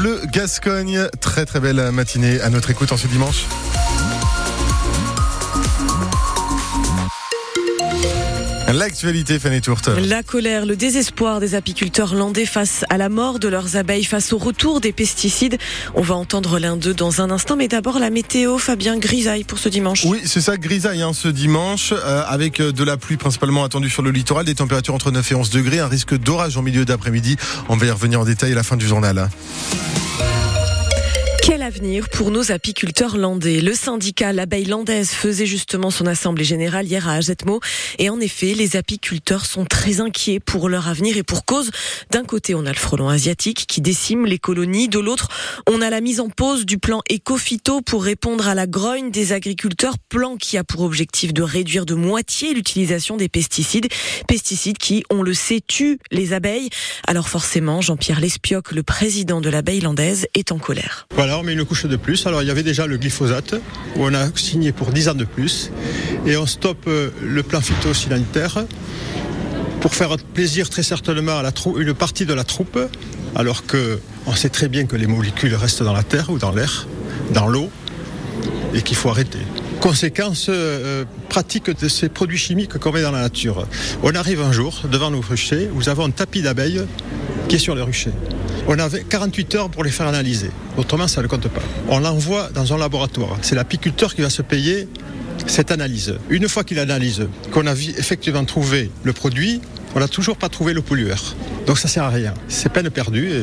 Bleu Gascogne. Très très belle matinée à notre écoute en ce dimanche. L'actualité, Fanny Tourte. La colère, le désespoir des apiculteurs landais face à la mort de leurs abeilles, face au retour des pesticides. On va entendre l'un d'eux dans un instant, mais d'abord la météo, Fabien Grisaille pour ce dimanche. Oui, c'est ça, grisaille hein, ce dimanche, euh, avec euh, de la pluie principalement attendue sur le littoral, des températures entre 9 et 11 degrés, un risque d'orage en milieu d'après-midi. On va y revenir en détail à la fin du journal. Quel avenir pour nos apiculteurs landais Le syndicat L'Abeille Landaise faisait justement son assemblée générale hier à Agetmo. Et en effet, les apiculteurs sont très inquiets pour leur avenir et pour cause. D'un côté, on a le frelon asiatique qui décime les colonies. De l'autre, on a la mise en pause du plan Ecofito pour répondre à la grogne des agriculteurs. Plan qui a pour objectif de réduire de moitié l'utilisation des pesticides. Pesticides qui, on le sait, tuent les abeilles. Alors forcément, Jean-Pierre Lespioc, le président de l'Abeille Landaise, est en colère. Voilà, on une couche de plus. Alors il y avait déjà le glyphosate, où on a signé pour 10 ans de plus. Et on stoppe euh, le plan phytosanitaire pour faire plaisir très certainement à la une partie de la troupe, alors qu'on sait très bien que les molécules restent dans la terre ou dans l'air, dans l'eau, et qu'il faut arrêter. Conséquence euh, pratique de ces produits chimiques qu'on met dans la nature. On arrive un jour devant nos ruchers, vous avez un tapis d'abeilles qui est sur les ruchers. On avait 48 heures pour les faire analyser. Autrement, ça ne compte pas. On l'envoie dans un laboratoire. C'est l'apiculteur qui va se payer cette analyse. Une fois qu'il analyse, qu'on a effectivement trouvé le produit, on n'a toujours pas trouvé le pollueur. Donc ça sert à rien. C'est peine perdue. Et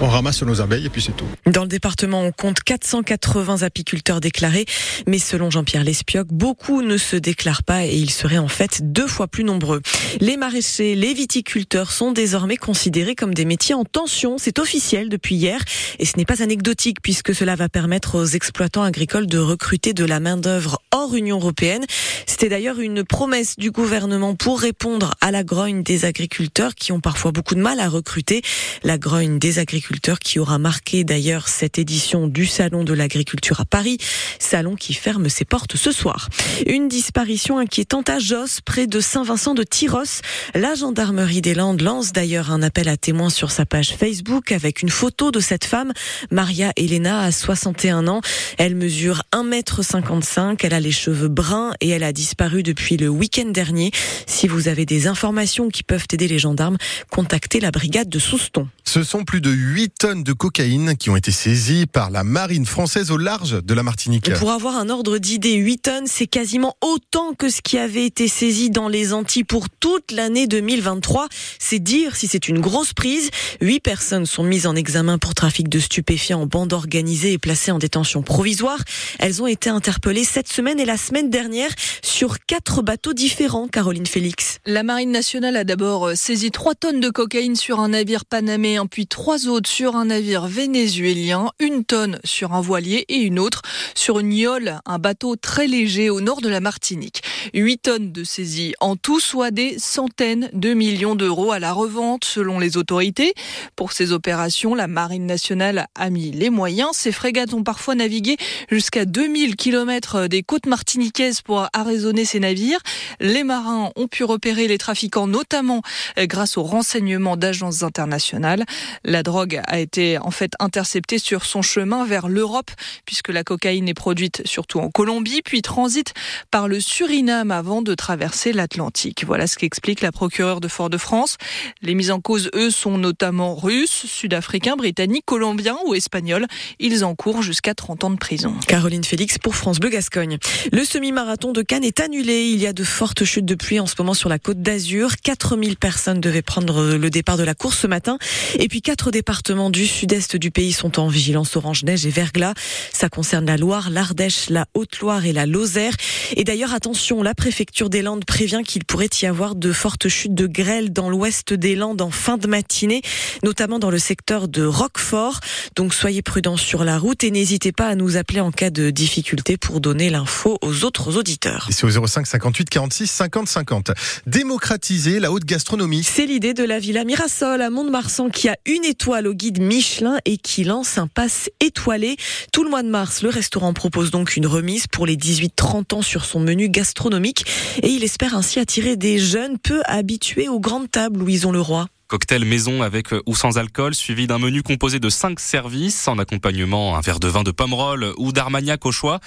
on ramasse nos abeilles et puis c'est tout. Dans le département, on compte 480 apiculteurs déclarés, mais selon Jean-Pierre Lespioc, beaucoup ne se déclarent pas et ils seraient en fait deux fois plus nombreux. Les maraîchers, les viticulteurs sont désormais considérés comme des métiers en tension. C'est officiel depuis hier et ce n'est pas anecdotique puisque cela va permettre aux exploitants agricoles de recruter de la main-d'œuvre hors Union européenne. C'était d'ailleurs une promesse du gouvernement pour répondre à la grogne des agriculteurs qui ont parfois beaucoup de mal à recruter. La grogne des agriculteurs qui aura marqué d'ailleurs cette édition du Salon de l'agriculture à Paris, salon qui ferme ses portes ce soir. Une disparition inquiétante à Josse, près de Saint-Vincent de Tyros. La gendarmerie des Landes lance d'ailleurs un appel à témoins sur sa page Facebook avec une photo de cette femme, Maria Elena, à 61 ans. Elle mesure 1m55, elle a les cheveux bruns et elle a disparu depuis le week-end dernier. Si vous avez des informations qui peuvent aider les gendarmes, contactez la brigade de Souston. Ce sont plus de 8 tonnes de cocaïne qui ont été saisies par la marine française au large de la Martinique. Pour avoir un ordre d'idée, 8 tonnes, c'est quasiment autant que ce qui avait été saisi dans les Antilles pour toute l'année 2023. C'est dire si c'est une grosse prise. 8 personnes sont mises en examen pour trafic de stupéfiants en bande organisée et placées en détention provisoire. Elles ont été interpellées cette semaine et la semaine dernière sur quatre bateaux différents, Caroline Félix. La Marine nationale a d'abord saisi 3 tonnes de cocaïne sur un navire panaméen, puis trois autres sur un navire vénézuélien, une tonne sur un voilier et une autre sur une yole, un bateau très léger au nord de la Martinique. Huit tonnes de saisie en tout, soit des centaines de millions d'euros à la revente selon les autorités. Pour ces opérations, la Marine nationale a mis les moyens. Ces frégates ont parfois navigué jusqu'à 2000 km des côtes martiniquaises pour arraisonner ces navires. Les marins ont pu repérer les trafiquants, notamment grâce aux renseignements d'agences internationales. La drogue a été en fait interceptée sur son chemin vers l'Europe, puisque la cocaïne est produite surtout en Colombie, puis transite par le Suriname avant de traverser l'Atlantique. Voilà ce qu'explique la procureure de Fort-de-France. Les mises en cause, eux, sont notamment russes, sud-africains, britanniques, colombiens ou espagnols. Ils encourent jusqu'à 30 ans de prison. Caroline Félix pour France Bleu Gascogne. Le semi-marathon de Cannes est annulé. Il y a de fortes chutes de pluie en ce moment sur la côte d'Azur. 4000 personnes devaient prendre le départ de la course ce matin. Et puis quatre départements du sud-est du pays sont en vigilance orange neige et verglas. Ça concerne la Loire, l'Ardèche, la Haute-Loire et la Lozère. Et d'ailleurs, attention, la préfecture des Landes prévient qu'il pourrait y avoir de fortes chutes de grêle dans l'ouest des Landes en fin de matinée, notamment dans le secteur de Roquefort. Donc soyez prudents sur la route et n'hésitez pas à nous appeler en cas de difficulté pour donner l'info aux autres auditeurs. c'est au 05 58 46 50 50. Démocratiser la haute gastronomie. C'est l'idée de la Villa Mirasol à Mont-de-Marsan qui a une étoile au guide Michelin et qui lance un pass étoilé. Tout le mois de mars, le restaurant propose donc une remise pour les 18-30 ans sur son menu gastronomique et il espère ainsi attirer des jeunes peu habitués aux grandes tables où ils ont le roi. Cocktail maison avec ou sans alcool, suivi d'un menu composé de 5 services, en accompagnement un verre de vin de pomerol ou d'armagnac au choix.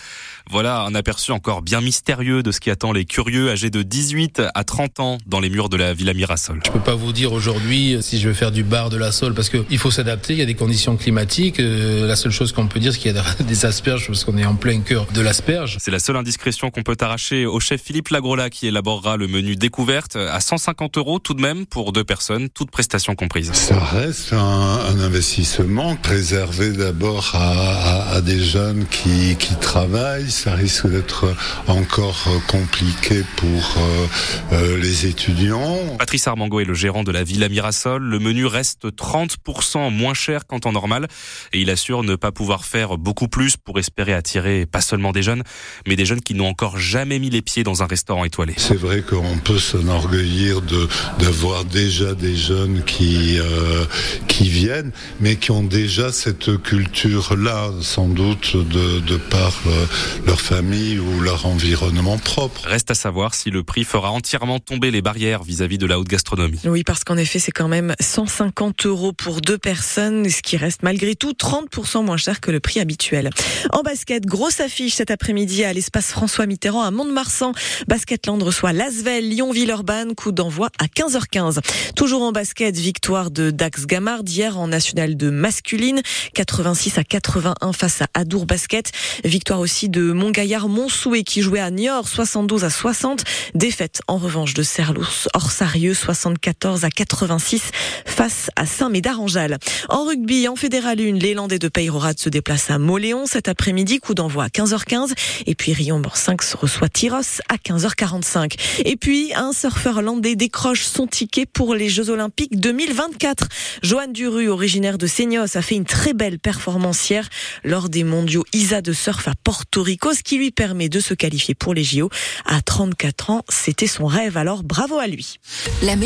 Voilà un aperçu encore bien mystérieux de ce qui attend les curieux âgés de 18 à 30 ans dans les murs de la Villa Mirasol. Je peux pas vous dire aujourd'hui si je vais faire du bar de la Sole parce qu'il faut s'adapter, il y a des conditions climatiques. Euh, la seule chose qu'on peut dire, c'est qu'il y a des asperges parce qu'on est en plein cœur de l'asperge. C'est la seule indiscrétion qu'on peut arracher au chef Philippe Lagrola qui élaborera le menu découverte à 150 euros tout de même pour deux personnes, toutes prestations comprises. Ça reste un, un investissement préservé d'abord à, à, à, des jeunes qui, qui travaillent. Ça risque d'être encore compliqué pour euh, euh, les étudiants. Patrice Armango est le gérant de la Villa Mirasol. Le menu reste 30% moins cher qu'en temps normal et il assure ne pas pouvoir faire beaucoup plus pour espérer attirer pas seulement des jeunes, mais des jeunes qui n'ont encore jamais mis les pieds dans un restaurant étoilé. C'est vrai qu'on peut s'enorgueillir d'avoir déjà des jeunes qui euh, qui viennent, mais qui ont déjà cette culture-là, sans doute de, de par le, leur famille ou leur environnement propre. Reste à savoir si le prix fera entièrement tomber les barrières vis-à-vis -vis de la haute gastronomie. Oui, parce qu'en effet, c'est quand même 150 euros pour deux personnes, ce qui reste malgré tout 30% moins cher que le prix habituel. En basket, grosse affiche cet après-midi à l'espace François Mitterrand à Mont-de-Marsan. Basketland reçoit Lasvel, Lyon-Villeurbanne, coup d'envoi à 15h15. Toujours en basket, victoire de Dax Gamard hier en national de masculine, 86 à 81 face à Adour Basket. Victoire aussi de Montgaillard Montsoué qui jouait à Niort 72 à 60. Défaite en revanche de Serlours Orsarieux 74 à 86 face à Saint-Médard-en-Jalles. En rugby, en fédéral 1, l'élan des deux Peyrorades se déplace à Moléon cet après-midi, coup d'envoi à 15h15. Et puis Rion 5 reçoit Tyros à 15h45. Et puis un surfeur landais décroche son ticket pour les Jeux Olympiques 2024. Joanne Duru, originaire de Seignos, a fait une très belle performance hier lors des mondiaux ISA de surf à Porto Rico, ce qui lui permet de se qualifier pour les JO. À 34 ans, c'était son rêve, alors bravo à lui.